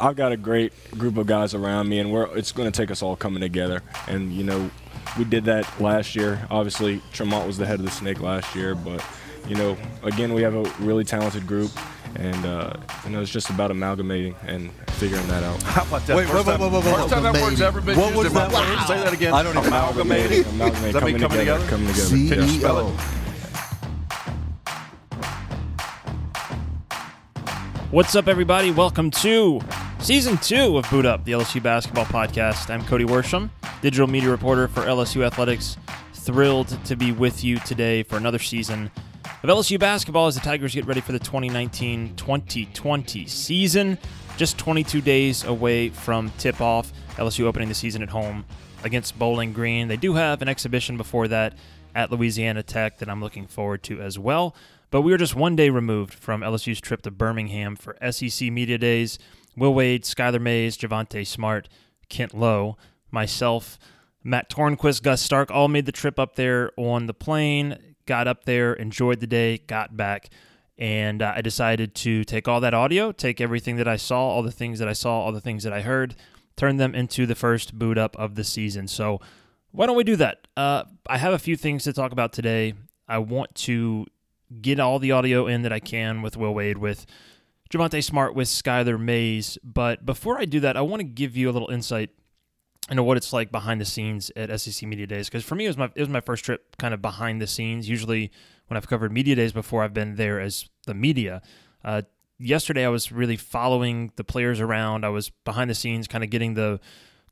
I've got a great group of guys around me, and we're it's going to take us all coming together. And you know, we did that last year. Obviously, Tremont was the head of the snake last year, but you know, again, we have a really talented group, and uh, you know, it's just about amalgamating and figuring that out. How about that? Wait, first whoa, time, whoa, whoa, whoa, first time that word's ever been What used was in that brain. word? Say that again. I don't even know. Amalgamating. Amalgamating, Does that mean coming, coming together, together? coming together. Can you spell CEO. it? What's up, everybody? Welcome to season two of Boot Up, the LSU basketball podcast. I'm Cody Worsham, digital media reporter for LSU Athletics. Thrilled to be with you today for another season of LSU basketball as the Tigers get ready for the 2019 2020 season. Just 22 days away from tip off. LSU opening the season at home against Bowling Green. They do have an exhibition before that at Louisiana Tech that I'm looking forward to as well. But we are just one day removed from LSU's trip to Birmingham for SEC Media Days. Will Wade, Skylar Mays, Javonte Smart, Kent Lowe, myself, Matt Tornquist, Gus Stark all made the trip up there on the plane, got up there, enjoyed the day, got back. And uh, I decided to take all that audio, take everything that I saw, all the things that I saw, all the things that I heard, turn them into the first boot up of the season. So why don't we do that? Uh, I have a few things to talk about today. I want to get all the audio in that I can with Will Wade, with Javonte Smart, with Skylar Mays. But before I do that, I want to give you a little insight into what it's like behind the scenes at SEC Media Days. Because for me, it was my it was my first trip kind of behind the scenes. Usually, when I've covered media days before, I've been there as the media. Uh, yesterday, I was really following the players around. I was behind the scenes, kind of getting the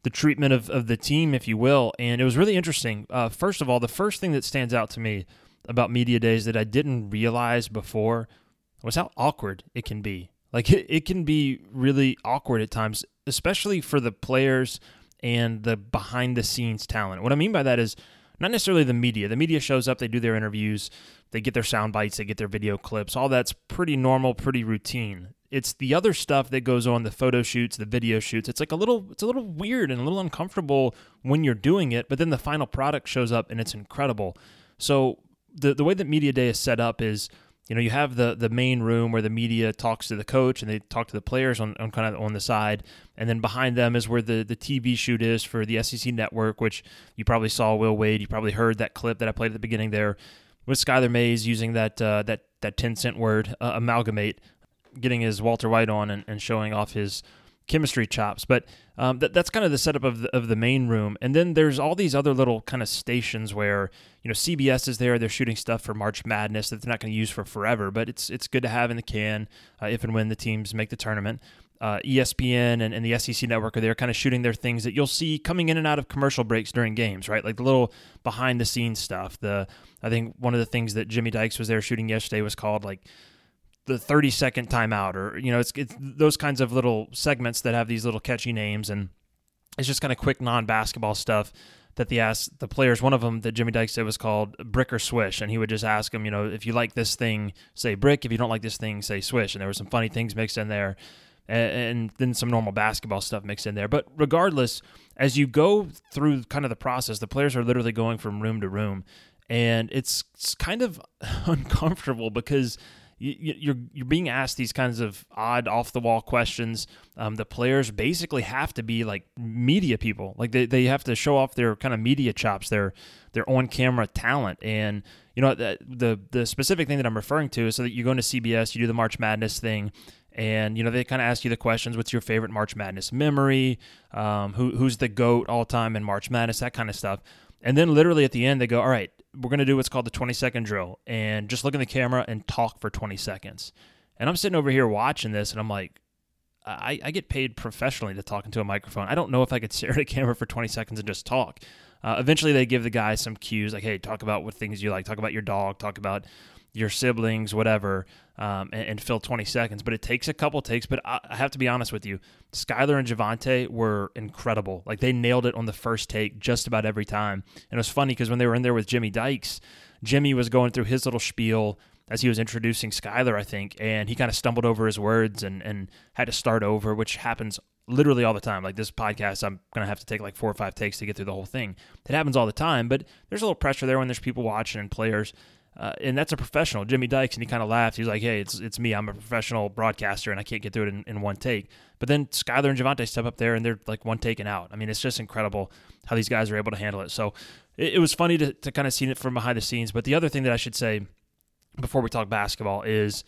the treatment of, of the team, if you will. And it was really interesting. Uh, first of all, the first thing that stands out to me about media days that I didn't realize before was how awkward it can be. Like it, it can be really awkward at times, especially for the players and the behind the scenes talent. What I mean by that is not necessarily the media. The media shows up, they do their interviews, they get their sound bites, they get their video clips. All that's pretty normal, pretty routine. It's the other stuff that goes on, the photo shoots, the video shoots. It's like a little it's a little weird and a little uncomfortable when you're doing it, but then the final product shows up and it's incredible. So the the way that media day is set up is you know you have the the main room where the media talks to the coach and they talk to the players on, on kind of on the side. And then behind them is where the the TV shoot is for the SEC network which you probably saw Will Wade. You probably heard that clip that I played at the beginning there with Skylar Mays using that uh, that that 10 cent word uh, amalgamate getting his Walter White on and, and showing off his chemistry chops. But um, that, that's kind of the setup of the, of the main room. And then there's all these other little kind of stations where you know CBS is there. They're shooting stuff for March Madness that they're not going to use for forever, but it's it's good to have in the can uh, if and when the teams make the tournament. Uh, ESPN and, and the SEC network are there kind of shooting their things that you'll see coming in and out of commercial breaks during games, right? Like the little behind the scenes stuff. The I think one of the things that Jimmy Dykes was there shooting yesterday was called like the 30 second timeout or you know it's, it's those kinds of little segments that have these little catchy names and it's just kind of quick non-basketball stuff that they asked the players. One of them that jimmy dykes said was called brick or swish and he would just ask them you know if you like this thing say brick. If you don't like this thing say swish. And there were some funny things mixed in there and, and then some normal basketball stuff mixed in there. But regardless as you go through kind of the process the players are literally going from room to room and it's, it's kind of uncomfortable because you're you're being asked these kinds of odd off the wall questions. Um, the players basically have to be like media people, like they, they have to show off their kind of media chops, their their on camera talent, and you know the, the the specific thing that I'm referring to is so that you go into CBS, you do the March Madness thing. And you know they kind of ask you the questions: What's your favorite March Madness memory? Um, who, who's the goat all time in March Madness? That kind of stuff. And then literally at the end, they go, All right, we're going to do what's called the 20 second drill and just look in the camera and talk for 20 seconds. And I'm sitting over here watching this and I'm like, I, I get paid professionally to talk into a microphone. I don't know if I could stare at a camera for 20 seconds and just talk. Uh, eventually, they give the guy some cues like, hey, talk about what things you like, talk about your dog, talk about your siblings, whatever, um, and, and, fill 20 seconds. But it takes a couple takes. But I, I have to be honest with you, Skylar and Javonte were incredible. Like they nailed it on the first take just about every time. And it was funny because when they were in there with Jimmy Dykes, Jimmy was going through his little spiel as he was introducing Skylar, I think, and he kind of stumbled over his words and, and had to start over, which happens literally all the time. Like this podcast, I'm going to have to take like four or five takes to get through the whole thing. It happens all the time, but there's a little pressure there when there's people watching and players. Uh, and that's a professional, Jimmy Dykes, and he kind of laughed. He's like, "Hey, it's it's me. I'm a professional broadcaster, and I can't get through it in, in one take." But then Skylar and Javonte step up there, and they're like one taken out. I mean, it's just incredible how these guys are able to handle it. So it, it was funny to, to kind of see it from behind the scenes. But the other thing that I should say before we talk basketball is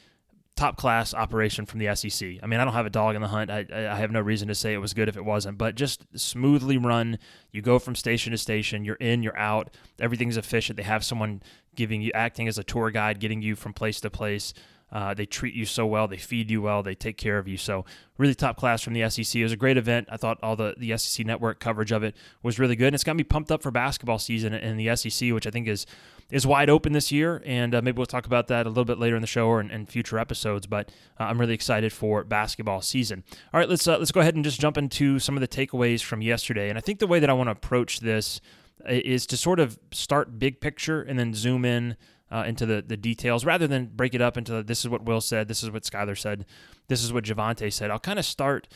top class operation from the SEC. I mean, I don't have a dog in the hunt. I, I have no reason to say it was good if it wasn't, but just smoothly run. You go from station to station. You're in, you're out. Everything's efficient. They have someone giving you, acting as a tour guide, getting you from place to place. Uh, they treat you so well. They feed you well. They take care of you. So really top class from the SEC. It was a great event. I thought all the, the SEC network coverage of it was really good. And it's got me pumped up for basketball season in the SEC, which I think is is wide open this year. And uh, maybe we'll talk about that a little bit later in the show or in, in future episodes. But uh, I'm really excited for basketball season. All right, let's uh, let's go ahead and just jump into some of the takeaways from yesterday. And I think the way that I want to approach this is to sort of start big picture and then zoom in uh, into the, the details rather than break it up into the, this is what Will said, this is what Skylar said, this is what Javonte said. I'll kind of start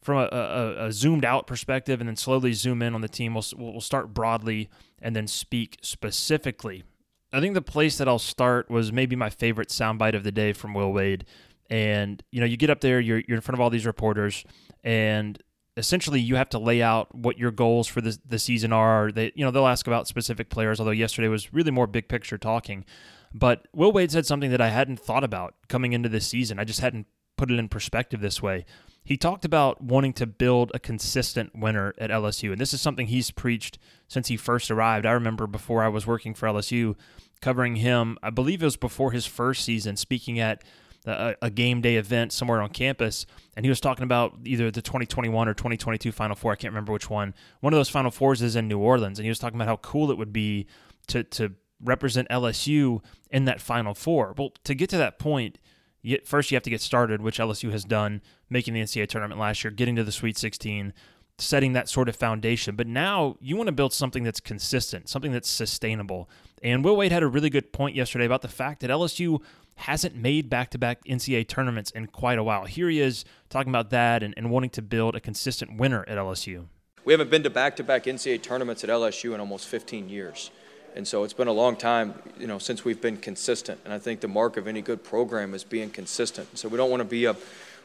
from a, a, a, zoomed out perspective and then slowly zoom in on the team. We'll, we'll start broadly and then speak specifically. I think the place that I'll start was maybe my favorite soundbite of the day from Will Wade. And, you know, you get up there, you're, you're in front of all these reporters, and essentially you have to lay out what your goals for the, the season are. They, you know, they'll ask about specific players, although yesterday was really more big picture talking. But Will Wade said something that I hadn't thought about coming into this season. I just hadn't put it in perspective this way. He talked about wanting to build a consistent winner at LSU, and this is something he's preached since he first arrived. I remember before I was working for LSU, covering him. I believe it was before his first season, speaking at a, uh, a, game day event somewhere on campus, and he was talking about either the 2021 or 2022 Final Four. I can't remember which one. One of those Final Fours is in New Orleans, and he was talking about how cool it would be to to represent LSU in that Final Four. Well, to get to that point, you, first you have to get started, which LSU has done, making the NCAA tournament last year, getting to the Sweet 16, setting that sort of foundation. But now you want to build something that's consistent, something that's sustainable. And Will Wade had a really good point yesterday about the fact that LSU hasn't made back to back NCAA tournaments in quite a while. Here he is talking about that and, and wanting to build a consistent winner at LSU. We haven't been to back to back NCAA tournaments at LSU in almost 15 years. And so it's been a long time, you know, since we've been consistent. And I think the mark of any good program is being consistent. So we don't want to be a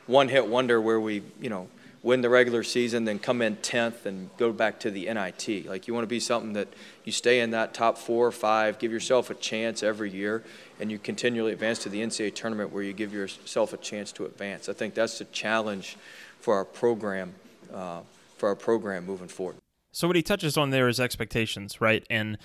one-hit wonder where we, you know, win the regular season, then come in 10th and go back to the NIT. Like you want to be something that you stay in that top four or five, give yourself a chance every year, and you continually advance to the NCAA tournament where you give yourself a chance to advance. I think that's the challenge for our program, uh, for our program moving forward. So what he touches on there is expectations, right? And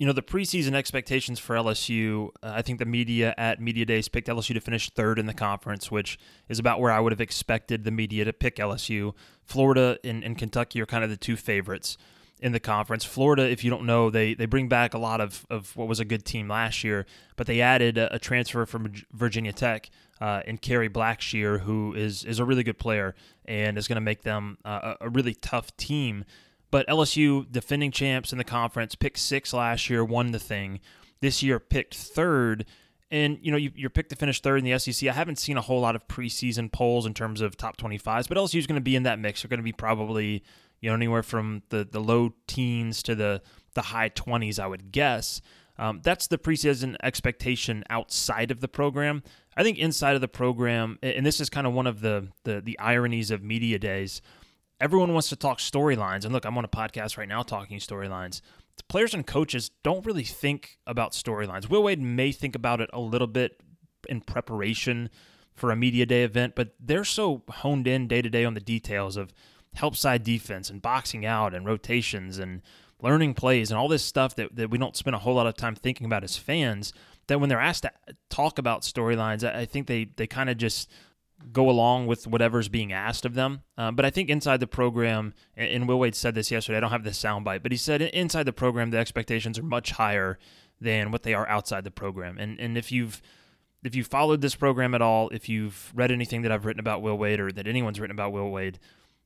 you know, the preseason expectations for LSU, uh, I think the media at Media Days picked LSU to finish third in the conference, which is about where I would have expected the media to pick LSU. Florida and, and Kentucky are kind of the two favorites in the conference. Florida, if you don't know, they they bring back a lot of, of what was a good team last year, but they added a, a transfer from Virginia Tech uh, in Kerry Blackshear, who is is a really good player and is going to make them uh, a really tough team but LSU, defending champs in the conference, picked six last year, won the thing. This year, picked third. And, you know, you, you're picked to finish third in the SEC. I haven't seen a whole lot of preseason polls in terms of top 25s, but LSU is going to be in that mix. They're going to be probably, you know, anywhere from the, the low teens to the, the high 20s, I would guess. Um, that's the preseason expectation outside of the program. I think inside of the program, and this is kind of one of the, the, the ironies of media days – everyone wants to talk storylines. And look, I'm on a podcast right now talking storylines. Players and coaches don't really think about storylines. Will Wade may think about it a little bit in preparation for a media day event, but they're so honed in day to day on the details of help side defense and boxing out and rotations and learning plays and all this stuff that, that we don't spend a whole lot of time thinking about as fans that when they're asked to talk about storylines, I think they, they kind of just go along with whatever's being asked of them. Uh, but I think inside the program, and Will Wade said this yesterday, I don't have the soundbite, but he said inside the program, the expectations are much higher than what they are outside the program. And and if you've if you followed this program at all, if you've read anything that I've written about Will Wade or that anyone's written about Will Wade,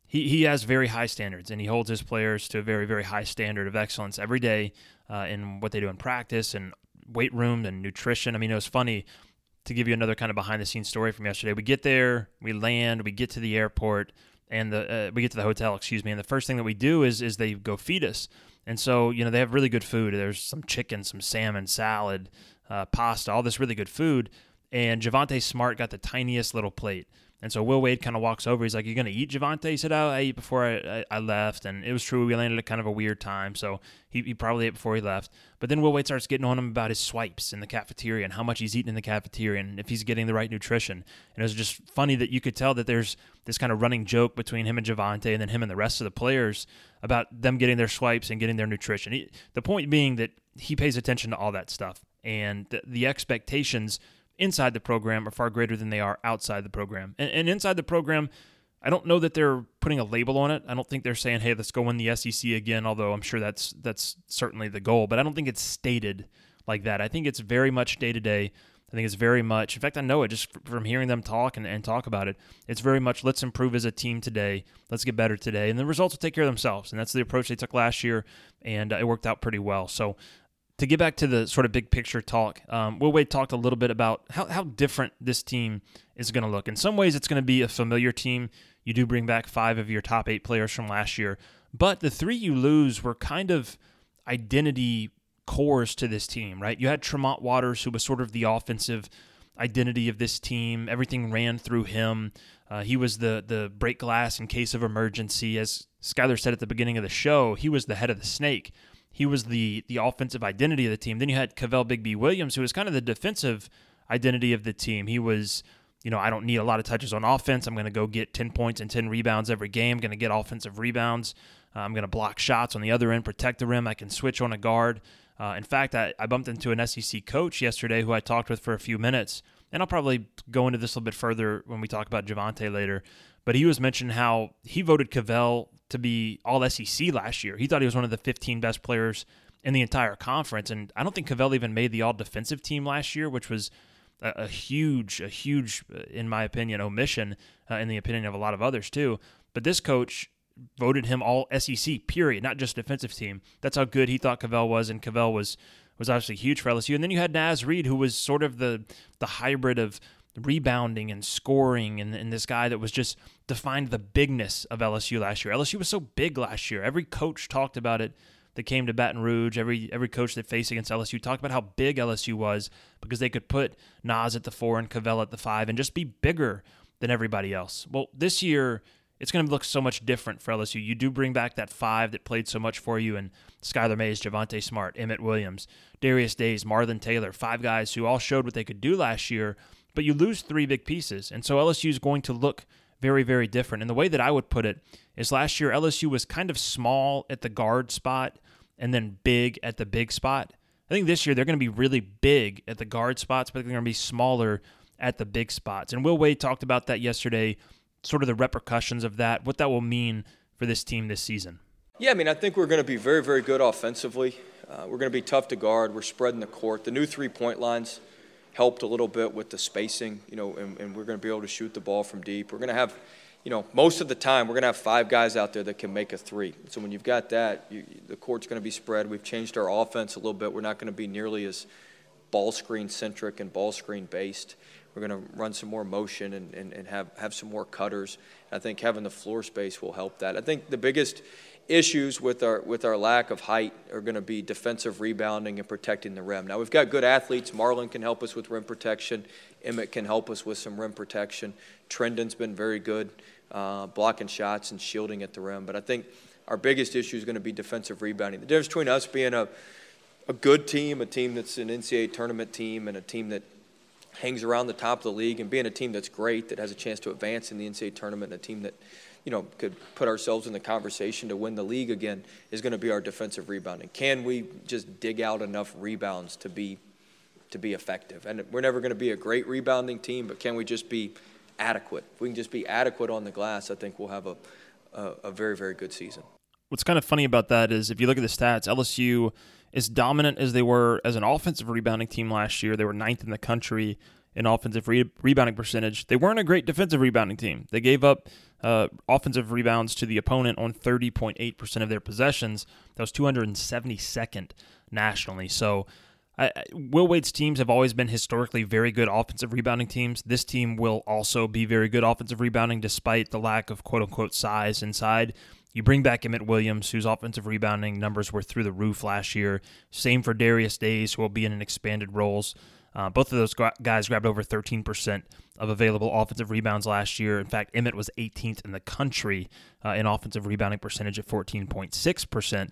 he, he has very high standards and he holds his players to a very, very high standard of excellence every day uh, in what they do in practice and weight room and nutrition. I mean, it was funny to give you another kind of behind the scenes story from yesterday. We get there, we land, we get to the airport, and the uh, we get to the hotel, excuse me, and the first thing that we do is is they go feed us. And so, you know, they have really good food. There's some chicken, some salmon, salad, uh, pasta, all this really good food. And Javonte Smart got the tiniest little plate. And so Will Wade kind of walks over. He's like, "You're gonna eat, Javonte?" He said, "Oh, I ate before I, I, I, left." And it was true. We landed at kind of a weird time, so he, he probably ate before he left. But then Will Wade starts getting on him about his swipes in the cafeteria and how much he's eating in the cafeteria and if he's getting the right nutrition. And it was just funny that you could tell that there's this kind of running joke between him and Javonte, and then him and the rest of the players about them getting their swipes and getting their nutrition. He, the point being that he pays attention to all that stuff, and the, the expectations inside the program are far greater than they are outside the program. And, and, inside the program, I don't know that they're putting a label on it. I don't think they're saying, "Hey, let's go win the SEC again." Although I'm sure that's that's certainly the goal, but I don't think it's stated like that. I think it's very much day to day. I think it's very much. In fact, I know it just from hearing them talk and, and talk about it. It's very much let's improve as a team today. Let's get better today, and the results will take care of themselves. And that's the approach they took last year, and uh, it worked out pretty well. So to get back to the sort of big picture talk, um, Will Wade talked a little bit about how, how different this team is going to look. In some ways, it's going to be a familiar team. You do bring back five of your top eight players from last year, but the three you lose were kind of identity cores to this team, right? You had Tremont Waters, who was sort of the offensive identity of this team. Everything ran through him. Uh, he was the the break glass in case of emergency. As Skylar said at the beginning of the show, he was the head of the snake he was the the offensive identity of the team. Then you had Kavell Bigby Williams, who was kind of the defensive identity of the team. He was, you know, I don't need a lot of touches on offense. I'm going to go get 10 points and 10 rebounds every game. I'm going to get offensive rebounds. Uh, I'm going to block shots on the other end, protect the rim. I can switch on a guard. Uh, in fact, I, I bumped into an SEC coach yesterday who I talked with for a few minutes, and I'll probably go into this a little bit further when we talk about Javonte later. But he was mentioning how he voted Kavell to be all SEC last year. He thought he was one of the 15 best players in the entire conference. And I don't think Kavell even made the all defensive team last year, which was a, a huge, a huge, uh, in my opinion, omission, uh, in the opinion of a lot of others too. But this coach voted him all SEC, period, not just defensive team. That's how good he thought Kavell was, and Kavell was was obviously huge for LSU. And then you had Naz Reid, who was sort of the the hybrid of rebounding and scoring and, and this guy that was just defined the bigness of LSU last year. LSU was so big last year. Every coach talked about it that came to Baton Rouge. Every every coach that faced against LSU talked about how big LSU was because they could put Naz at the four and Kavell at the five and just be bigger than everybody else. Well, this year it's going to look so much different for LSU. You do bring back that five that played so much for you, and Skylar Mays, Javonte Smart, Emmett Williams, Darius Days, Marlon Taylor, five guys who all showed what they could do last year but you lose three big pieces. And so LSU is going to look very, very different. And the way that I would put it is last year, LSU was kind of small at the guard spot and then big at the big spot. I think this year they're going to be really big at the guard spots, but they're going to be smaller at the big spots. And Will Wade talked about that yesterday, sort of the repercussions of that, what that will mean for this team this season. Yeah, I mean, I think we're going to be very, very good offensively. Uh, we're going to be tough to guard. We're spreading the court. The new three point lines helped a little bit with the spacing, you know, and, and we're going to be able to shoot the ball from deep. We're going to have, you know, most of the time we're going to have five guys out there that can make a three. So when you've got that, you, the court's going to be spread. We've changed our offense a little bit. We're not going to be nearly as ball screen centric and ball screen based. We're going to run some more motion and, and, and have, have some more cutters. I think having the floor space will help that. I think the biggest issues with our with our lack of height are going to be defensive rebounding and protecting the rim. Now we've got good athletes. Marlon can help us with rim protection. Emmett can help us with some rim protection. Trendon's been very good uh, blocking shots and shielding at the rim. But I think our biggest issue is going to be defensive rebounding. The difference between us being a a good team, a team that's an NCAA tournament team, and a team that hangs around the top of the league, and being a team that's great that has a chance to advance in the NCAA tournament, and a team that you know, could put ourselves in the conversation to win the league again is going to be our defensive rebounding. Can we just dig out enough rebounds to be to be effective? And we're never going to be a great rebounding team, but can we just be adequate? If we can just be adequate on the glass, I think we'll have a a, a very very good season. What's kind of funny about that is if you look at the stats, LSU as dominant as they were as an offensive rebounding team last year, they were ninth in the country in offensive re- rebounding percentage. They weren't a great defensive rebounding team. They gave up uh, offensive rebounds to the opponent on 30.8% of their possessions. That was 272nd nationally. So, I, Will Wade's teams have always been historically very good offensive rebounding teams. This team will also be very good offensive rebounding despite the lack of quote unquote size inside. You bring back Emmett Williams, whose offensive rebounding numbers were through the roof last year. Same for Darius Days, who will be in an expanded roles. Uh, both of those guys grabbed over 13% of available offensive rebounds last year. In fact, Emmett was 18th in the country uh, in offensive rebounding percentage at 14.6%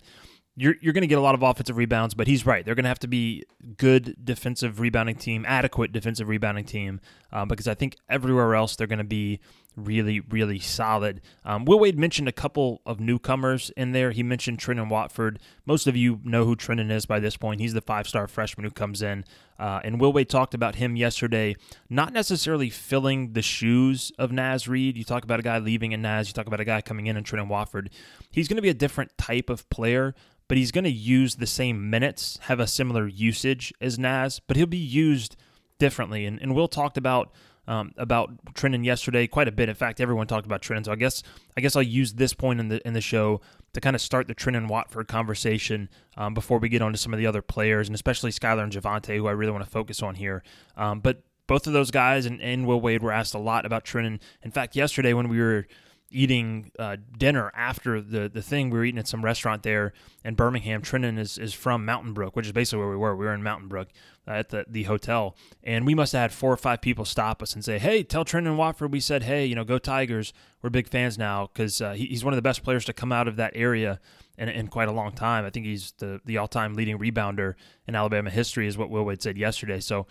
you're you're going to get a lot of offensive rebounds, but he's right. They're going to have to be good defensive rebounding team, adequate defensive rebounding team, uh, because I think everywhere else they're going to be really, really solid. Um, Will Wade mentioned a couple of newcomers in there. He mentioned Trendon Watford. Most of you know who Trendon is by this point. He's the five star freshman who comes in. Uh, and Will Wade talked about him yesterday, not necessarily filling the shoes of Naz Reid. You talk about a guy leaving in Naz, you talk about a guy coming in in Trendon Watford. He's going to be a different type of player but he's going to use the same minutes, have a similar usage as Naz, but he'll be used differently. And, and Will talked about um, about Trendon yesterday quite a bit. In fact, everyone talked about Trendon. So I guess I guess I'll use this point in the in the show to kind of start the Trendon Watford conversation um, before we get on to some of the other players, and especially Skylar and Javonte, who I really want to focus on here. Um, but both of those guys and, and Will Wade were asked a lot about Trendon. In fact, yesterday when we were eating uh, dinner after the the thing. We were eating at some restaurant there in Birmingham. Trendon is, is from Mountain Brook, which is basically where we were. We were in Mountain Brook uh, at the, the hotel. And we must have had four or five people stop us and say, hey, tell Trendon Watford we said, hey, you know, go Tigers. We're big fans now because uh, he, he's one of the best players to come out of that area in, in quite a long time. I think he's the, the all time leading rebounder in Alabama history, is what Will Wade said yesterday. So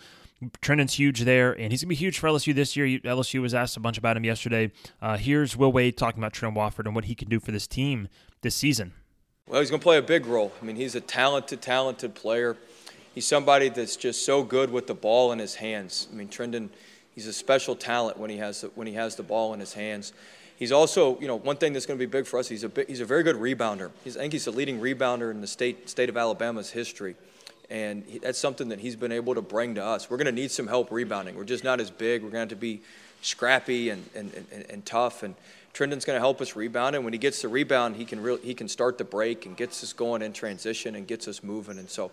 Trendon's huge there, and he's going to be huge for LSU this year. LSU was asked a bunch about him yesterday. Uh, here's Will Wade talking about Trendon Watford and what he can do for this team this season. Well, he's going to play a big role. I mean, he's a talented, talented player. He's somebody that's just so good with the ball in his hands. I mean, Trendon, he's a special talent when he has the, when he has the ball in his hands. He's also, you know, one thing that's going to be big for us. He's a he's a very good rebounder. He's, I think he's the leading rebounder in the state state of Alabama's history and that's something that he's been able to bring to us. We're going to need some help rebounding. We're just not as big. We're going to have to be scrappy and, and, and, and tough. And Trendon's going to help us rebound. And when he gets the rebound, he can, re- he can start the break and gets us going in transition and gets us moving. And so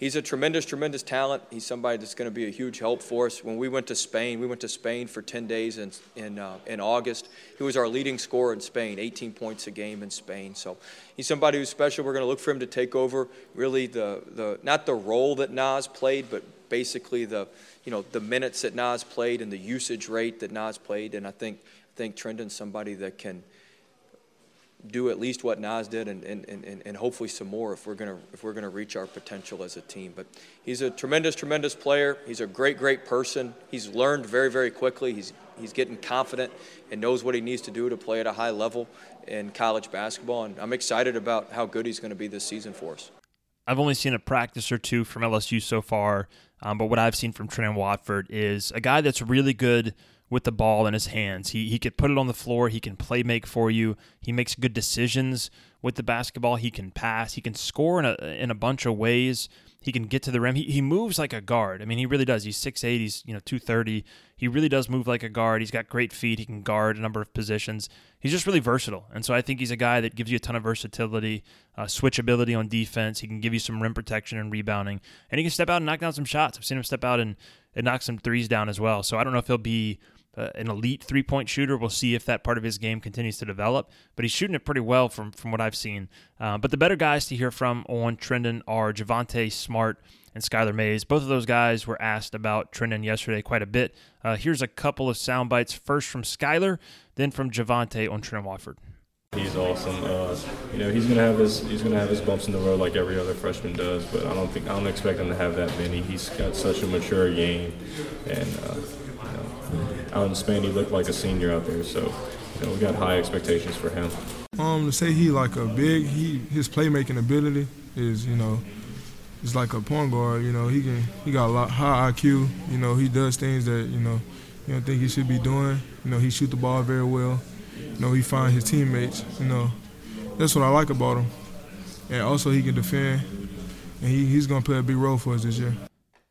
he's a tremendous, tremendous talent. He's somebody that's going to be a huge help for us. When we went to Spain, we went to Spain for 10 days in, in, uh, in August. He was our leading scorer in Spain, 18 points a game in Spain. So he's somebody who's special. We're going to look for him to take over really the, the not the role that Naz played, but basically the you know the minutes that Naz played and the usage rate that Naz played. And I think I think Trendon's somebody that can – do at least what Naz did and, and, and, and hopefully some more if we're to if we're to reach our potential as a team. But he's a tremendous, tremendous player. He's a great, great person. He's learned very, very quickly. He's he's getting confident and knows what he needs to do to play at a high level in college basketball. And I'm excited about how good he's to be this season for us. I've only seen a practice or two from LSU so far, um, but what I've seen from Trendon Watford is a guy that's really good with the ball in his hands. He he could put it on the floor. He can play make for you. He makes good decisions with the basketball. He can pass. He can score in a in a bunch of ways. He can get to the rim. He, he moves like a guard. I mean, he really does. He's 6'8", he's, you know, 230. He really does move like a guard. He's got great feet. He can guard a number of positions. He's just really versatile. And so I think he's a guy that gives you a ton of versatility, uh, switchability on defense. He can give you some rim protection and rebounding. And he can step out and knock down some shots. I've seen him step out and, and knock some threes down as well. So I don't know if he'll be – uh, an elite three point shooter. We'll see if that part of his game continues to develop, but he's shooting it pretty well from, from what I've seen. Uh, but the better guys to hear from on Trendon are Javonte Smart and Skylar Mays. Both of those guys were asked about Trendon yesterday quite a bit. Uh, here's a couple of sound bites first from Skylar, then from Javonte on Trendon Watford. He's awesome. Uh, you know, he's gonna have his he's gonna have his bumps in the road like every other freshman does, but I don't think I don't expect him to have that many. He's got such a mature game, and uh, out in Spain, he looked like a senior out there. So, you know, we got high expectations for him. Um, to say he like a big, he his playmaking ability is, you know, is like a point guard. You know, he can he got a lot high IQ. You know, he does things that you know you don't think he should be doing. You know, he shoot the ball very well. You know, he find his teammates. You know, that's what I like about him. And also, he can defend, and he, he's gonna play a big role for us this year.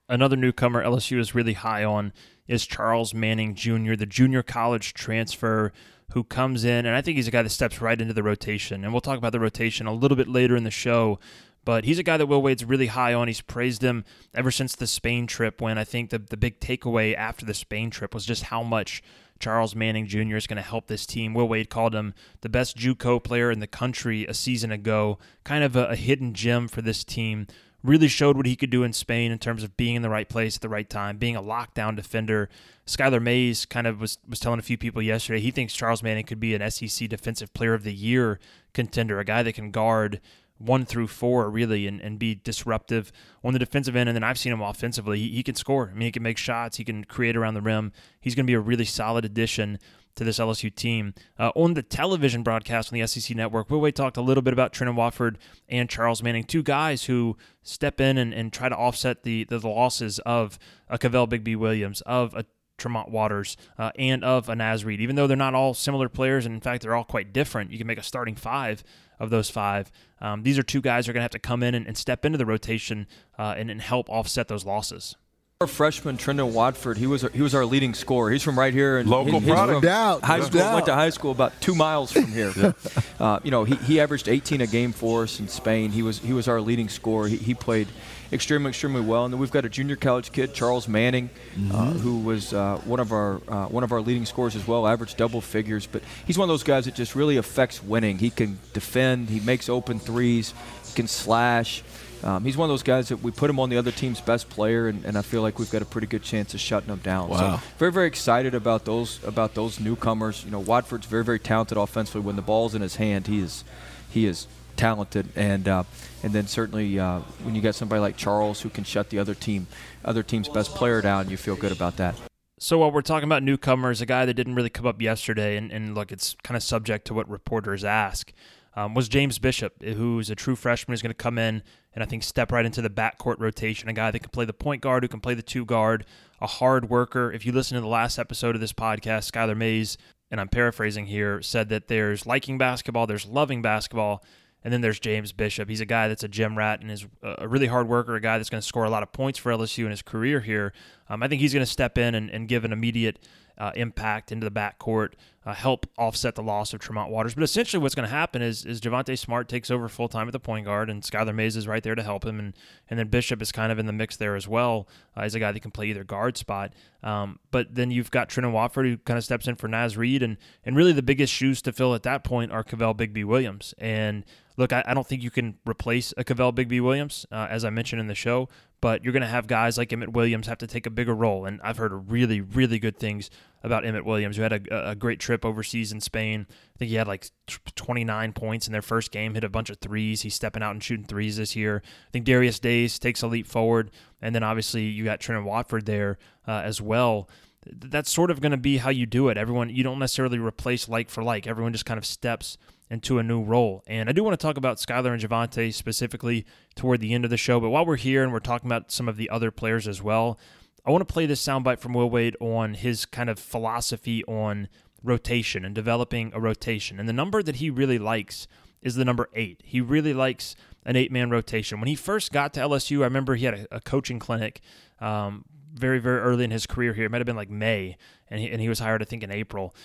Another newcomer LSU is really high on is Charles Manning Jr., the junior college transfer who comes in, and I think he's a guy that steps right into the rotation. And we'll talk about the rotation a little bit later in the show. But he's a guy that Will Wade's really high on. He's praised him ever since the Spain trip. When I think the the big takeaway after the Spain trip was just how much Charles Manning Jr. is going to help this team. Will Wade called him the best JUCO player in the country a season ago. Kind of a, a hidden gem for this team really showed what he could do in Spain in terms of being in the right place at the right time, being a lockdown defender. Skylar Mays kind of was, was telling a few people yesterday he thinks Charles Manning could be an SEC Defensive Player of the Year contender, a guy that can guard one through four really and, and be disruptive on the defensive end. And then I've seen him offensively. He, he can score. I mean, he can make shots. He can create around the rim. He's going to be a really solid addition to this LSU team. Uh, on the television broadcast on the SEC network, Will talked a little bit about Trendon Watford and Charles Manning, two guys who step in and, and try to offset the, the, losses of a Kavell Bigby Williams, of a Tremont Waters, uh, and of a Naz Reid. Even though they're not all similar players, and in fact, they're all quite different, you can make a starting five of those five. Um, these are two guys who are going to have to come in and, and step into the rotation uh, and, and help offset those losses. Our freshman Trendon Watford, he was our, he was our leading scorer. He's from right here in local he, product. High school. Went to high school about two miles from here. uh, you know, he, he averaged 18 a game for us in Spain. He was he was our leading scorer. He, he played extremely extremely well. And then we've got a junior college kid, Charles Manning, Mm-hmm. uh, who was uh, one of our uh, one of our leading scorers as well. Averaged double figures, but he's one of those guys that just really affects winning. He can defend. He makes open threes. He can slash. Um, he's one of those guys that we put him on the other team's best player, and, and I feel like we've got a pretty good chance of shutting him down. Wow. So very very excited about those about those newcomers. You know, Watford's very very talented offensively. When the ball's in his hand, he is he is talented, and uh, and then certainly uh, when you got somebody like Charles who can shut the other team other team's best player down, you feel good about that. So while we're talking about newcomers, a guy that didn't really come up yesterday, and, and look, it's kind of subject to what reporters ask, um, was James Bishop, who's a true freshman, who's going to come in and I think step right into the backcourt rotation. A guy that can play the point guard, who can play the two guard, a hard worker. If you listen to the last episode of this podcast, Skylar Mays, and I'm paraphrasing here, said that there's liking basketball, there's loving basketball, and then there's James Bishop. He's a guy that's a gym rat and is a really hard worker, a guy that's going to score a lot of points for LSU in his career here. Um, I think he's going to step in and, and give an immediate uh, impact into the backcourt, uh, help offset the loss of Tremont Waters. But essentially, what's going to happen is is Javonte Smart takes over full time at the point guard, and Skylar Mays is right there to help him, and and then Bishop is kind of in the mix there as well. Uh, he's a guy that can play either guard spot. Um, but then you've got Trendon Watford who kind of steps in for Naz Reid, and and really the biggest shoes to fill at that point are Kavell Bigby Williams. And look, I, I don't think you can replace a Kavell Bigby Williams, uh, as I mentioned in the show, but you're going to have guys like Emmett Williams have to take a bigger role. And I've heard really, really good things about Emmett Williams, who had a, a great trip overseas in Spain. I think he had like 29 points in their first game, hit a bunch of threes. He's stepping out and shooting threes this year. I think Darius Days takes a leap forward. And then obviously you got Trendon Watford there uh, as well. That's sort of going to be how you do it. Everyone, you don't necessarily replace like for like. Everyone just kind of steps into a new role. And I do want to talk about Skylar and Javonte specifically toward the end of the show. But while we're here and we're talking about some of the other players as well, I want to play this soundbite from Will Wade on his kind of philosophy on rotation and developing a rotation. And the number that he really likes is the number eight. He really likes an eight man rotation. When he first got to LSU, I remember he had a, a coaching clinic um, very, very early in his career here. It might have been like May, and he, and he was hired, I think, in April.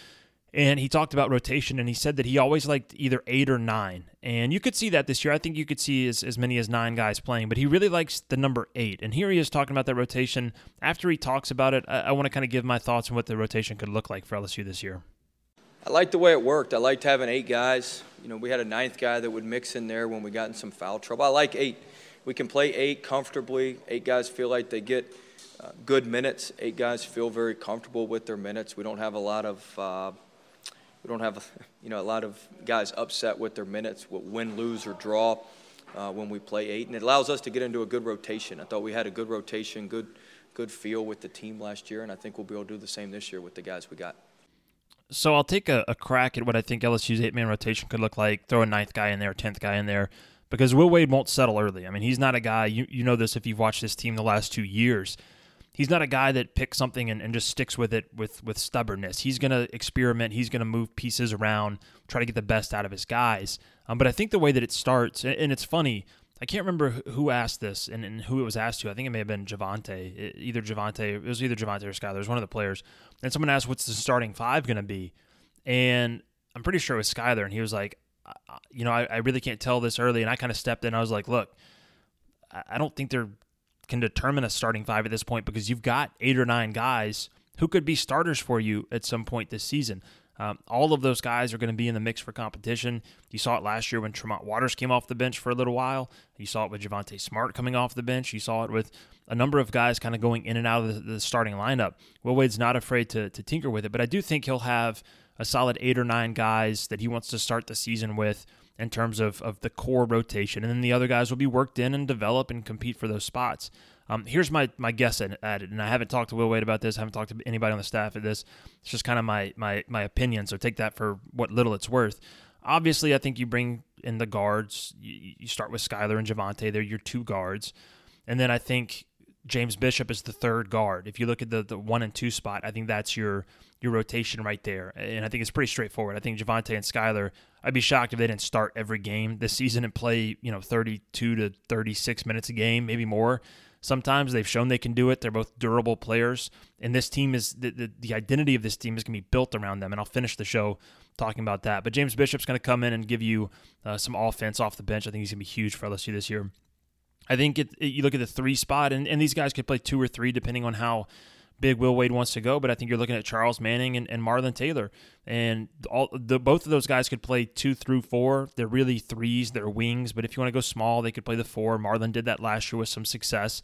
And he talked about rotation, and he said that he always liked either eight or nine. And you could see that this year. I think you could see as, as many as nine guys playing, but he really likes the number eight. And here he is talking about that rotation. After he talks about it, I, I want to kind of give my thoughts on what the rotation could look like for LSU this year. I liked the way it worked. I liked having eight guys. You know, we had a ninth guy that would mix in there when we got in some foul trouble. I like eight. We can play eight comfortably. Eight guys feel like they get uh, good minutes. Eight guys feel very comfortable with their minutes. We don't have a lot of uh, we don't have you know a lot of guys upset with their minutes, win, lose, or draw uh, when we play eight, and it allows us to get into a good rotation. I thought we had a good rotation, good good feel with the team last year, and I think we'll be able to do the same this year with the guys we got. So I'll take a, a crack at what I think LSU's eight man rotation could look like. Throw a ninth guy in there, tenth guy in there, because Will Wade won't settle early. I mean, he's not a guy. You you know this if you've watched this team the last two years. He's not a guy that picks something and, and just sticks with it with with stubbornness. He's going to experiment. He's going to move pieces around, try to get the best out of his guys. Um, but I think the way that it starts, and, and it's funny. I can't remember who asked this and, and, who it was asked to. I think it may have been Javonte, either Javonte. It was either Javonte or Skylar. It was one of the players. And someone asked, "What's the starting five going to be?" And I'm pretty sure it was Skylar, and he was like, you know, I, I really can't tell this early. And I kind of stepped in. I was like, look, I don't think they're can determine a starting five at this point because you've got eight or nine guys who could be starters for you at some point this season. Um, all of those guys are going to be in the mix for competition. You saw it last year when Tremont Waters came off the bench for a little while. You saw it with Javonte Smart coming off the bench. You saw it with a number of guys kind of going in and out of the, the starting lineup. Will Wade's not afraid to, to tinker with it, but I do think he'll have a solid eight or nine guys that he wants to start the season with in terms of, of the core rotation. And then the other guys will be worked in and develop and compete for those spots. Um, here's my my guess at, it, and I haven't talked to Will Wade about this. I haven't talked to anybody on the staff at this. It's just kind of my my my opinion. So take that for what little it's worth. Obviously, I think you bring in the guards. You, you start with Skylar and Javonte. They're your two guards, and then I think James Bishop is the third guard. If you look at the the one and two spot, I think that's your your rotation right there. And I think it's pretty straightforward. I think Javonte and Skylar, I'd be shocked if they didn't start every game this season and play, you know, 32 to 36 minutes a game, maybe more. Sometimes they've shown they can do it. They're both durable players, and this team is the, the, the identity of this team is going to be built around them. And I'll finish the show talking about that. But James Bishop's going to come in and give you uh, some offense off the bench. I think he's going to be huge for LSU this year. I think it, it, you look at the three spot, and, and these guys could play two or three depending on how big Will Wade wants to go, but I think you're looking at Charles Manning and, and Marlon Taylor, and all the both of those guys could play two through four. They're really threes, they're wings, but if you want to go small, they could play the four. Marlon did that last year with some success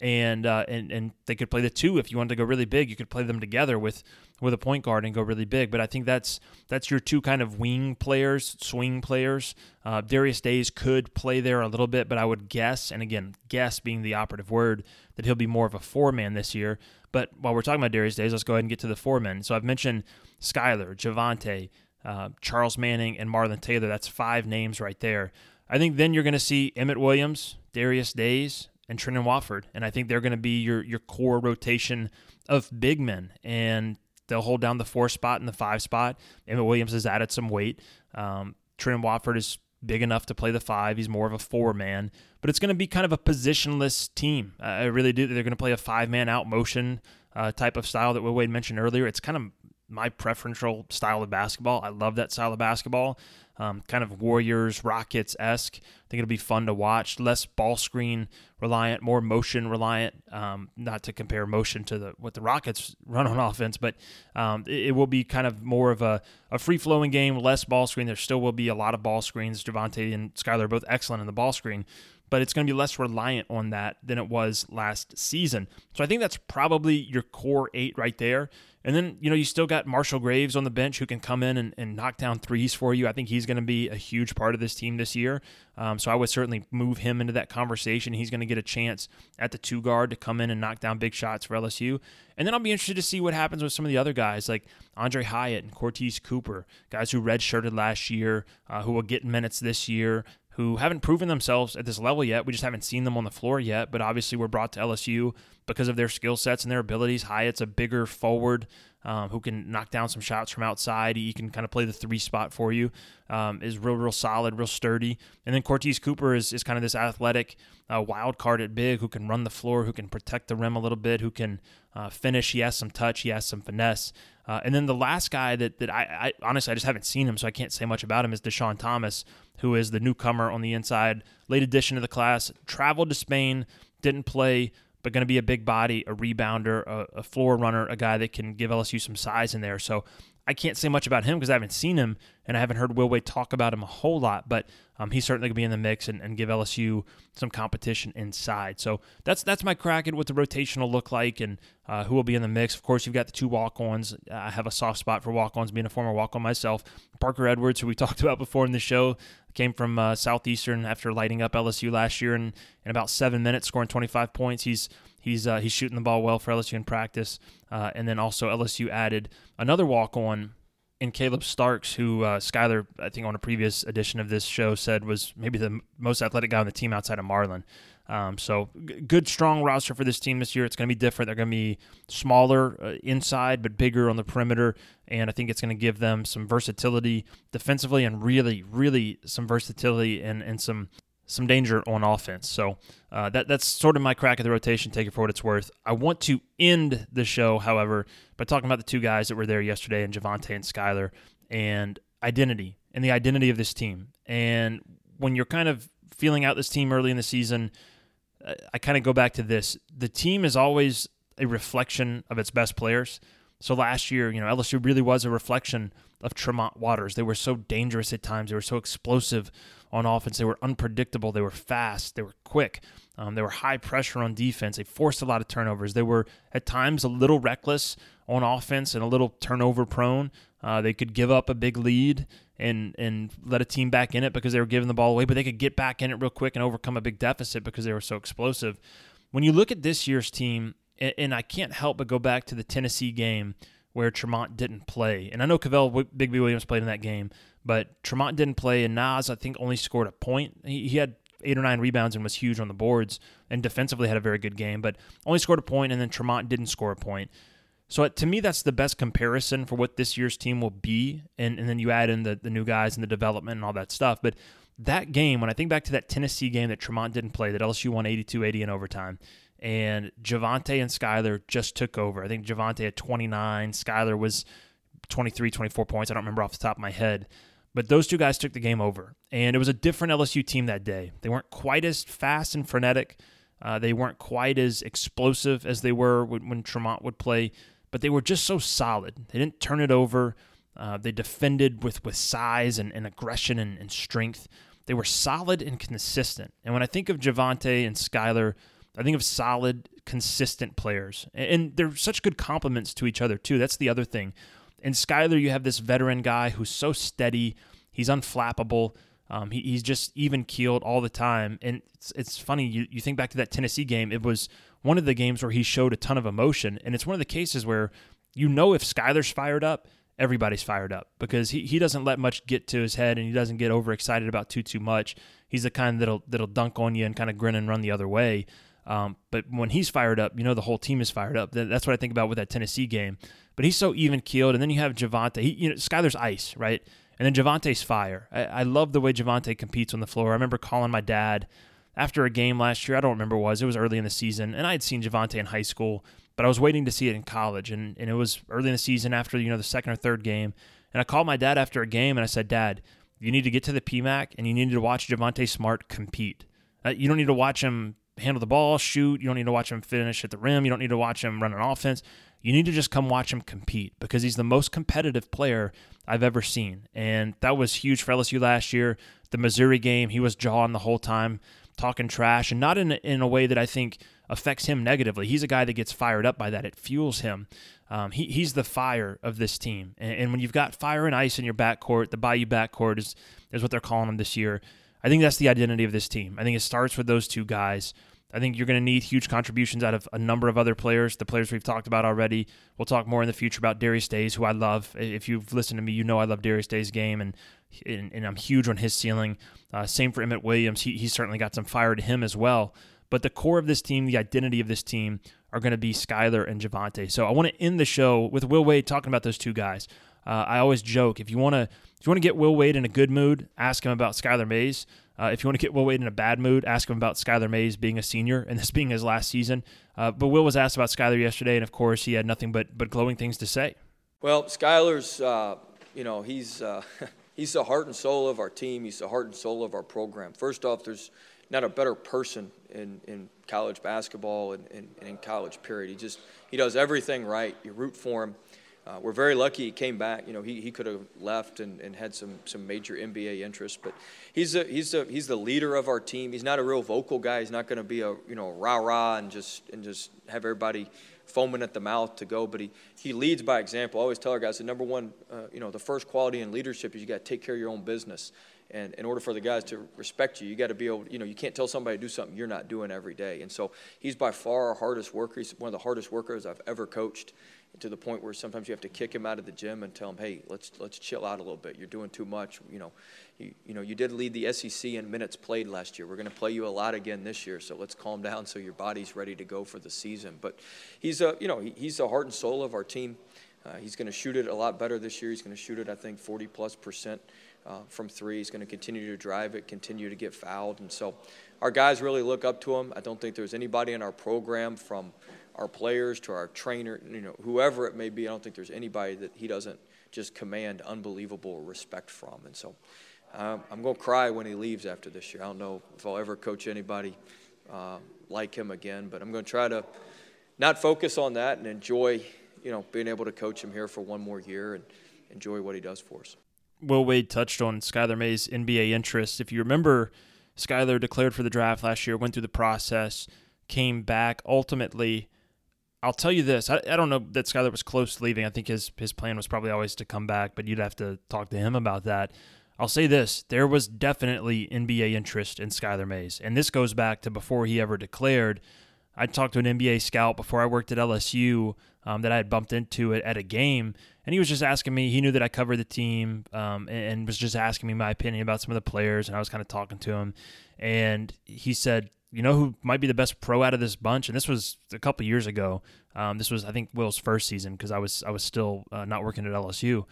and uh, and and they could play the two if you wanted to go really big. You could play them together with with a point guard and go really big. But I think that's that's your two kind of wing players, swing players. Uh, Darius Days could play there a little bit, but I would guess, and again, guess being the operative word, that he'll be more of a four man this year. But while we're talking about Darius Days, let's go ahead and get to the four men. So I've mentioned Skylar, Javonte, uh, Charles Manning, and Marlon Taylor. That's five names right there. I think then you're going to see Emmett Williams, Darius Days, and Trendon Watford. And I think they're going to be your, your core rotation of big men. And they'll hold down the four spot and the five spot. Emmett Williams has added some weight. Um, Trendon Watford is big enough to play the five. He's more of a four man, but it's going to be kind of a positionless team. Uh, I really do. They're going to play a five man out motion uh, type of style that Will Wade mentioned earlier. It's kind of my preferential style of basketball. I love that style of basketball um, kind of Warriors, Rockets esque. I think it'll be fun to watch. Less ball screen reliant, more motion reliant. Um, not to compare motion to the what the Rockets run on offense, but um, it, it, will be kind of more of a, a free flowing game, less ball screen. There still will be a lot of ball screens. Javonte and Skylar are both excellent in the ball screen, but it's going to be less reliant on that than it was last season. So I think that's probably your core eight right there. And then, you know, you still got Marshall Graves on the bench who can come in and, and knock down threes for you. I think he's going to be a huge part of this team this year. Um, so I would certainly move him into that conversation. He's going to get a chance at the two guard to come in and knock down big shots for LSU. And then I'll be interested to see what happens with some of the other guys like Aundre Hyatt and Courtese Cooper, guys who redshirted last year, uh, who will get minutes this year who haven't proven themselves at this level yet. We just haven't seen them on the floor yet, but obviously were brought to LSU because of their skill sets and their abilities. Hyatt's a bigger forward um, who can knock down some shots from outside. He can kind of play the three spot for you. Um, is real, real solid, real sturdy. And then Courtese Cooper is, is kind of this athletic uh, wild card at big who can run the floor, who can protect the rim a little bit, who can uh, finish. He has some touch, he has some finesse. Uh, and then the last guy that, that I, I, honestly I just haven't seen him, so I can't say much about him is Deshaun Thomas, who is the newcomer on the inside, late addition to the class. Traveled to Spain, didn't play, but going to be a big body, a rebounder, a, a, floor runner, a guy that can give LSU some size in there. So I can't say much about him because I haven't seen him and I haven't heard Will Wade talk about him a whole lot, but um, he's certainly going to be in the mix and, and, give LSU some competition inside. So that's that's my crack at what the rotation will look like and uh, who will be in the mix. Of course, you've got the two walk-ons. I have a soft spot for walk-ons, being a former walk-on myself. Parker Edwards, who we talked about before in the show, came from uh, Southeastern after lighting up LSU last year and in about seven minutes, scoring 25 points. He's He's uh, he's shooting the ball well for LSU in practice, uh, and then also LSU added another walk on in Caleb Starks, who uh, Skylar, I think on a previous edition of this show said was maybe the most athletic guy on the team outside of Marlon. Um, so g- good, strong roster for this team this year. It's going to be different. They're going to be smaller uh, inside, but bigger on the perimeter, and I think it's going to give them some versatility defensively and really, really some versatility and and some some danger on offense. So uh, that that's sort of my crack at the rotation. Take it for what it's worth. I want to end the show, however, by talking about the two guys that were there yesterday, and Javonte and Skylar, and identity and the identity of this team. And when you're kind of feeling out this team early in the season, I kind of go back to this. The team is always a reflection of its best players. So last year, you know, LSU really was a reflection of Tremont Waters. They were so dangerous at times. They were so explosive on offense. They were unpredictable. They were fast. They were quick. Um, they were high pressure on defense. They forced a lot of turnovers. They were at times a little reckless on offense and a little turnover prone. Uh, they could give up a big lead and and let a team back in it because they were giving the ball away, but they could get back in it real quick and overcome a big deficit because they were so explosive. When you look at this year's team, and, and I can't help but go back to the Tennessee game where Tremont didn't play, and I know Kavell Bigby Williams played in that game, but Tremont didn't play, and Naz I think only scored a point. He, he had eight or nine rebounds and was huge on the boards, and defensively had a very good game, but only scored a point, and then Tremont didn't score a point. So uh, to me, that's the best comparison for what this year's team will be. And, and then you add in the, the new guys and the development and all that stuff. But that game, when I think back to that Tennessee game that Tremont didn't play, that LSU won 82 80 in overtime, and Javonte and Skylar just took over. I think Javonte had 29, Skylar was 23, 24 points. I don't remember off the top of my head. But those two guys took the game over. And it was a different LSU team that day. They weren't quite as fast and frenetic. Uh, they weren't quite as explosive as they were when, when Tremont would play but they were just so solid. They didn't turn it over. Uh, they defended with, with size and, and aggression and, and, strength. They were solid and consistent. And when I think of Javonte and Skylar, I think of solid, consistent players. And, and they're such good complements to each other, too. That's the other thing. In Skylar, you have this veteran guy who's so steady, he's unflappable. Um, he, he's just even keeled all the time. And it's, it's funny, you, you think back to that Tennessee game, it was one of the games where he showed a ton of emotion. And it's one of the cases where you know if Skylar's fired up, everybody's fired up because he, he doesn't let much get to his head and he doesn't get overexcited about too too much. He's the kind that'll that'll dunk on you and kind of grin and run the other way. Um, but when he's fired up, you know the whole team is fired up. That's what I think about with that Tennessee game. But he's so even keeled, and then you have Javonte. He, you know, Skylar's ice, right? And then Javonte's fire. I, I love the way Javonte competes on the floor. I remember calling my dad after a game last year. I don't remember was. It was early in the season, and I had seen Javonte in high school, but I was waiting to see it in college, and, and it was early in the season after you know the second or third game. And I called my dad after a game, and I said, Dad, you need to get to the PMAC, and you need to watch Javonte Smart compete. Uh, you don't need to watch him handle the ball, shoot. You don't need to watch him finish at the rim. You don't need to watch him run an offense. You need to just come watch him compete because he's the most competitive player I've ever seen. And that was huge for LSU last year. The Missouri game, he was jawing the whole time talking trash, and not in in a way that I think affects him negatively. He's a guy that gets fired up by that. It fuels him. Um, he, he's the fire of this team. And, and, when you've got fire and ice in your backcourt, the Bayou backcourt is, is what they're calling him this year. I think that's the identity of this team. I think it starts with those two guys. I think you're going to need huge contributions out of a number of other players, the players we've talked about already. We'll talk more in the future about Darius Days, who I love. If you've listened to me, you know I love Darius Days' game, and and, and I'm huge on his ceiling. Uh, same for Emmett Williams. He, he's certainly got some fire to him as well. But the core of this team, the identity of this team, are going to be Skylar and Javonte. So I want to end the show with Will Wade talking about those two guys. Uh, I always joke if you want to if you want to get Will Wade in a good mood, ask him about Skylar Mays. Uh, if you want to get Will Wade in a bad mood, ask him about Skylar Mays being a senior and this being his last season. Uh, but Will was asked about Skylar yesterday, and of course, he had nothing but but glowing things to say. Well, Skylar's, uh, you know, he's uh, He's the heart and soul of our team. He's the heart and soul of our program. First off, there's not a better person in, in college basketball and, and, and in college, period. He just he does everything right. You root for him. Uh, we're very lucky he came back. You know, he, he could have left and, and had some, some major NBA interest, but he's a, he's a, he's the leader of our team. He's not a real vocal guy. He's not going to be a you know rah rah and just and just have everybody foaming at the mouth to go, but he, he leads by example. I always tell our guys the number one, uh, you know, the first quality in leadership is you got to take care of your own business. And in order for the guys to respect you, you got to be able, you know, you can't tell somebody to do something you're not doing every day. And so he's by far our hardest worker. He's one of the hardest workers I've ever coached to the point where sometimes you have to kick him out of the gym and tell him, hey, let's let's chill out a little bit. You're doing too much. You know, you, you know, you did lead the SEC in minutes played last year. We're going to play you a lot again this year, so let's calm down so your body's ready to go for the season. But he's a, you know, he, he's the heart and soul of our team. Uh, he's going to shoot it a lot better this year. He's going to shoot it, I think, 40 plus percent uh, from three. He's going to continue to drive it, continue to get fouled, and so our guys really look up to him. I don't think there's anybody in our program from our players to our trainer, you know, whoever it may be. I don't think there's anybody that he doesn't just command unbelievable respect from, and so. Um, I'm going to cry when he leaves after this year. I don't know if I'll ever coach anybody uh, like him again. But I'm going to try to not focus on that and enjoy, you know, being able to coach him here for one more year and enjoy what he does for us. Will Wade touched on Skylar Mays' NBA interest. If you remember, Skylar declared for the draft last year, went through the process, came back. Ultimately, I'll tell you this: I, I don't know that Skylar was close to leaving. I think his his plan was probably always to come back, but you'd have to talk to him about that. I'll say this: there was definitely NBA interest in Skylar Mays, and this goes back to before he ever declared. I talked to an NBA scout before I worked at LSU um, that I had bumped into it at a game, and he was just asking me. He knew that I covered the team, um, and, and was just asking me my opinion about some of the players, and I was kind of talking to him, and he said, "You know who might be the best pro out of this bunch?" And this was a couple years ago. Um, this was I think Will's first season because I was I was still uh, not working at LSU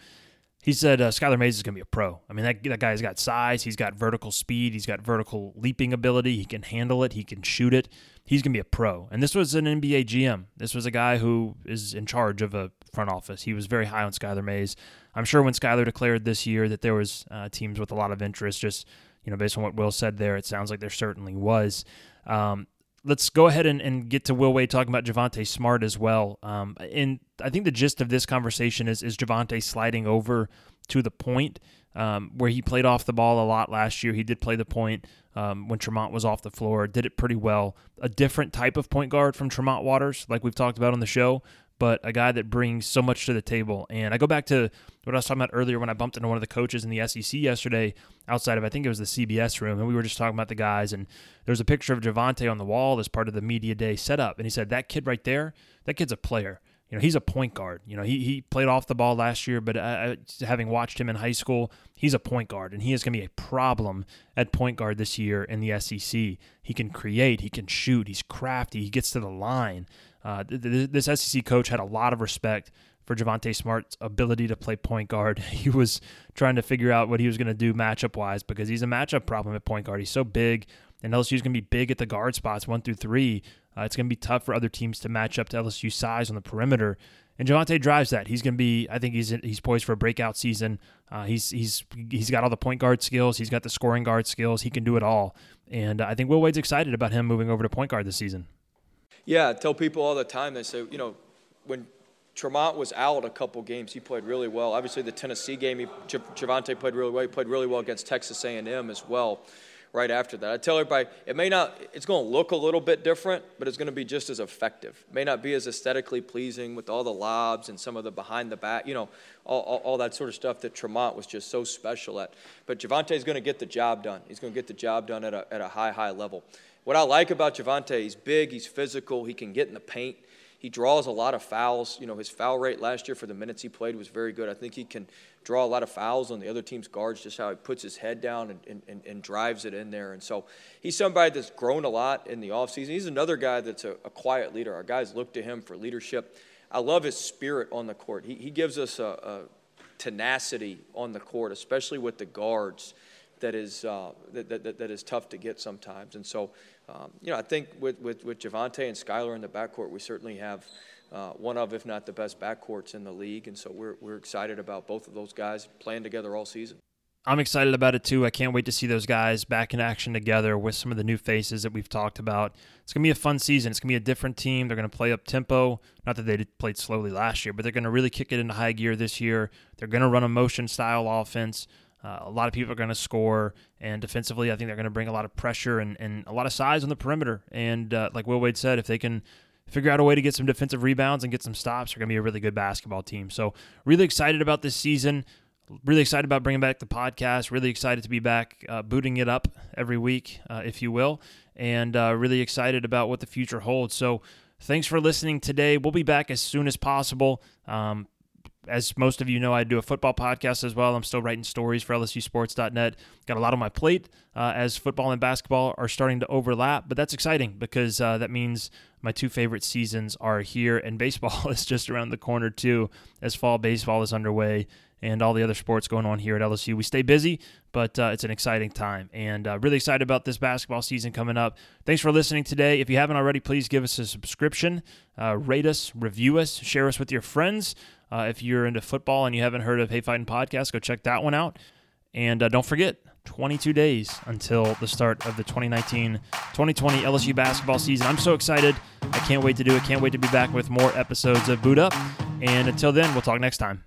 he said uh, Skylar Mays is going to be a pro. I mean, that, that guy's got size. He's got vertical speed. He's got vertical leaping ability. He can handle it. He can shoot it. He's going to be a pro. And this was an NBA GM. This was a guy who is in charge of a front office. He was very high on Skylar Mays. I'm sure when Skylar declared this year that there was uh, teams with a lot of interest, just you know, based on what Will said there, it sounds like there certainly was. Um, let's go ahead and, and get to Will Wade talking about Javonte Smart as well. Um, and I think the gist of this conversation is is Javonte sliding over to the point um, where he played off the ball a lot last year. He did play the point um, when Tremont was off the floor, did it pretty well. A different type of point guard from Tremont Waters, like we've talked about on the show, but a guy that brings so much to the table. And I go back to what I was talking about earlier when I bumped into one of the coaches in the SEC yesterday outside of, I think it was the CBS room, and we were just talking about the guys. And there's a picture of Javonte on the wall as part of the media day setup. And he said, That kid right there, that kid's a player. You know, he's a point guard. You know, he, he played off the ball last year, but uh, having watched him in high school, he's a point guard, and he is going to be a problem at point guard this year in the SEC. He can create, he can shoot, he's crafty, he gets to the line. Uh, this SEC coach had a lot of respect for Javonte Smart's ability to play point guard. He was trying to figure out what he was going to do matchup wise because he's a matchup problem at point guard. He's so big, and LSU's going to be big at the guard spots one through three. Uh, it's going to be tough for other teams to match up to LSU size on the perimeter. And Javonte drives that. He's going to be. I think he's he's poised for a breakout season. Uh, he's he's he's got all the point guard skills. He's got the scoring guard skills. He can do it all. And I think Will Wade's excited about him moving over to point guard this season. Yeah, I tell people all the time, they say, you know, when Tremont was out a couple games, he played really well. Obviously, the Tennessee game, he, Javonte played really well. He played really well against Texas A&M as well right after that. I tell everybody, it may not, it's going to look a little bit different, but it's going to be just as effective. It may not be as aesthetically pleasing with all the lobs and some of the behind the back, you know, all, all, all that sort of stuff that Tremont was just so special at. But Javonte is going to get the job done. He's going to get the job done at a, at a high, high level. What I like about Javonte, he's big, he's physical, he can get in the paint. He draws a lot of fouls. You know, his foul rate last year for the minutes he played was very good. I think he can draw a lot of fouls on the other team's guards, just how he puts his head down and, and, and drives it in there. And so he's somebody that's grown a lot in the offseason. He's another guy that's a, a quiet leader. Our guys look to him for leadership. I love his spirit on the court. He, he gives us a, a tenacity on the court, especially with the guards that is uh, that, that, that is tough to get sometimes. And so, um, you know, I think with with, with Javonte and Skylar in the backcourt, we certainly have uh, one of, if not the best backcourts in the league. And so we're we're excited about both of those guys playing together all season. I'm excited about it too. I can't wait to see those guys back in action together with some of the new faces that we've talked about. It's going to be a fun season. It's going to be a different team. They're going to play up tempo. Not that they played slowly last year, but they're going to really kick it into high gear this year. They're going to run a motion style offense. Uh, a lot of people are going to score, and defensively, I think they're going to bring a lot of pressure and, and a lot of size on the perimeter. And uh, like Will Wade said, if they can figure out a way to get some defensive rebounds and get some stops, they're going to be a really good basketball team. So, really excited about this season. Really excited about bringing back the podcast. Really excited to be back, uh, booting it up every week, uh, if you will, and uh, really excited about what the future holds. So, thanks for listening today. We'll be back as soon as possible. Um, as most of you know, I do a football podcast as well. I'm still writing stories for LSUSports.net. Got a lot on my plate uh, as football and basketball are starting to overlap, but that's exciting because uh, that means my two favorite seasons are here, and baseball is just around the corner too, as fall baseball is underway and all the other sports going on here at LSU. We stay busy, but uh, it's an exciting time and uh, really excited about this basketball season coming up. Thanks for listening today. If you haven't already, please give us a subscription, uh, rate us, review us, share us with your friends. Uh, if you're into football and you haven't heard of Hey Fighting Podcast, go check that one out. And uh, don't forget, 22 days until the start of the 2019 2020 LSU basketball season. I'm so excited. I can't wait to do it. Can't wait to be back with more episodes of Boot Up. And until then, we'll talk next time.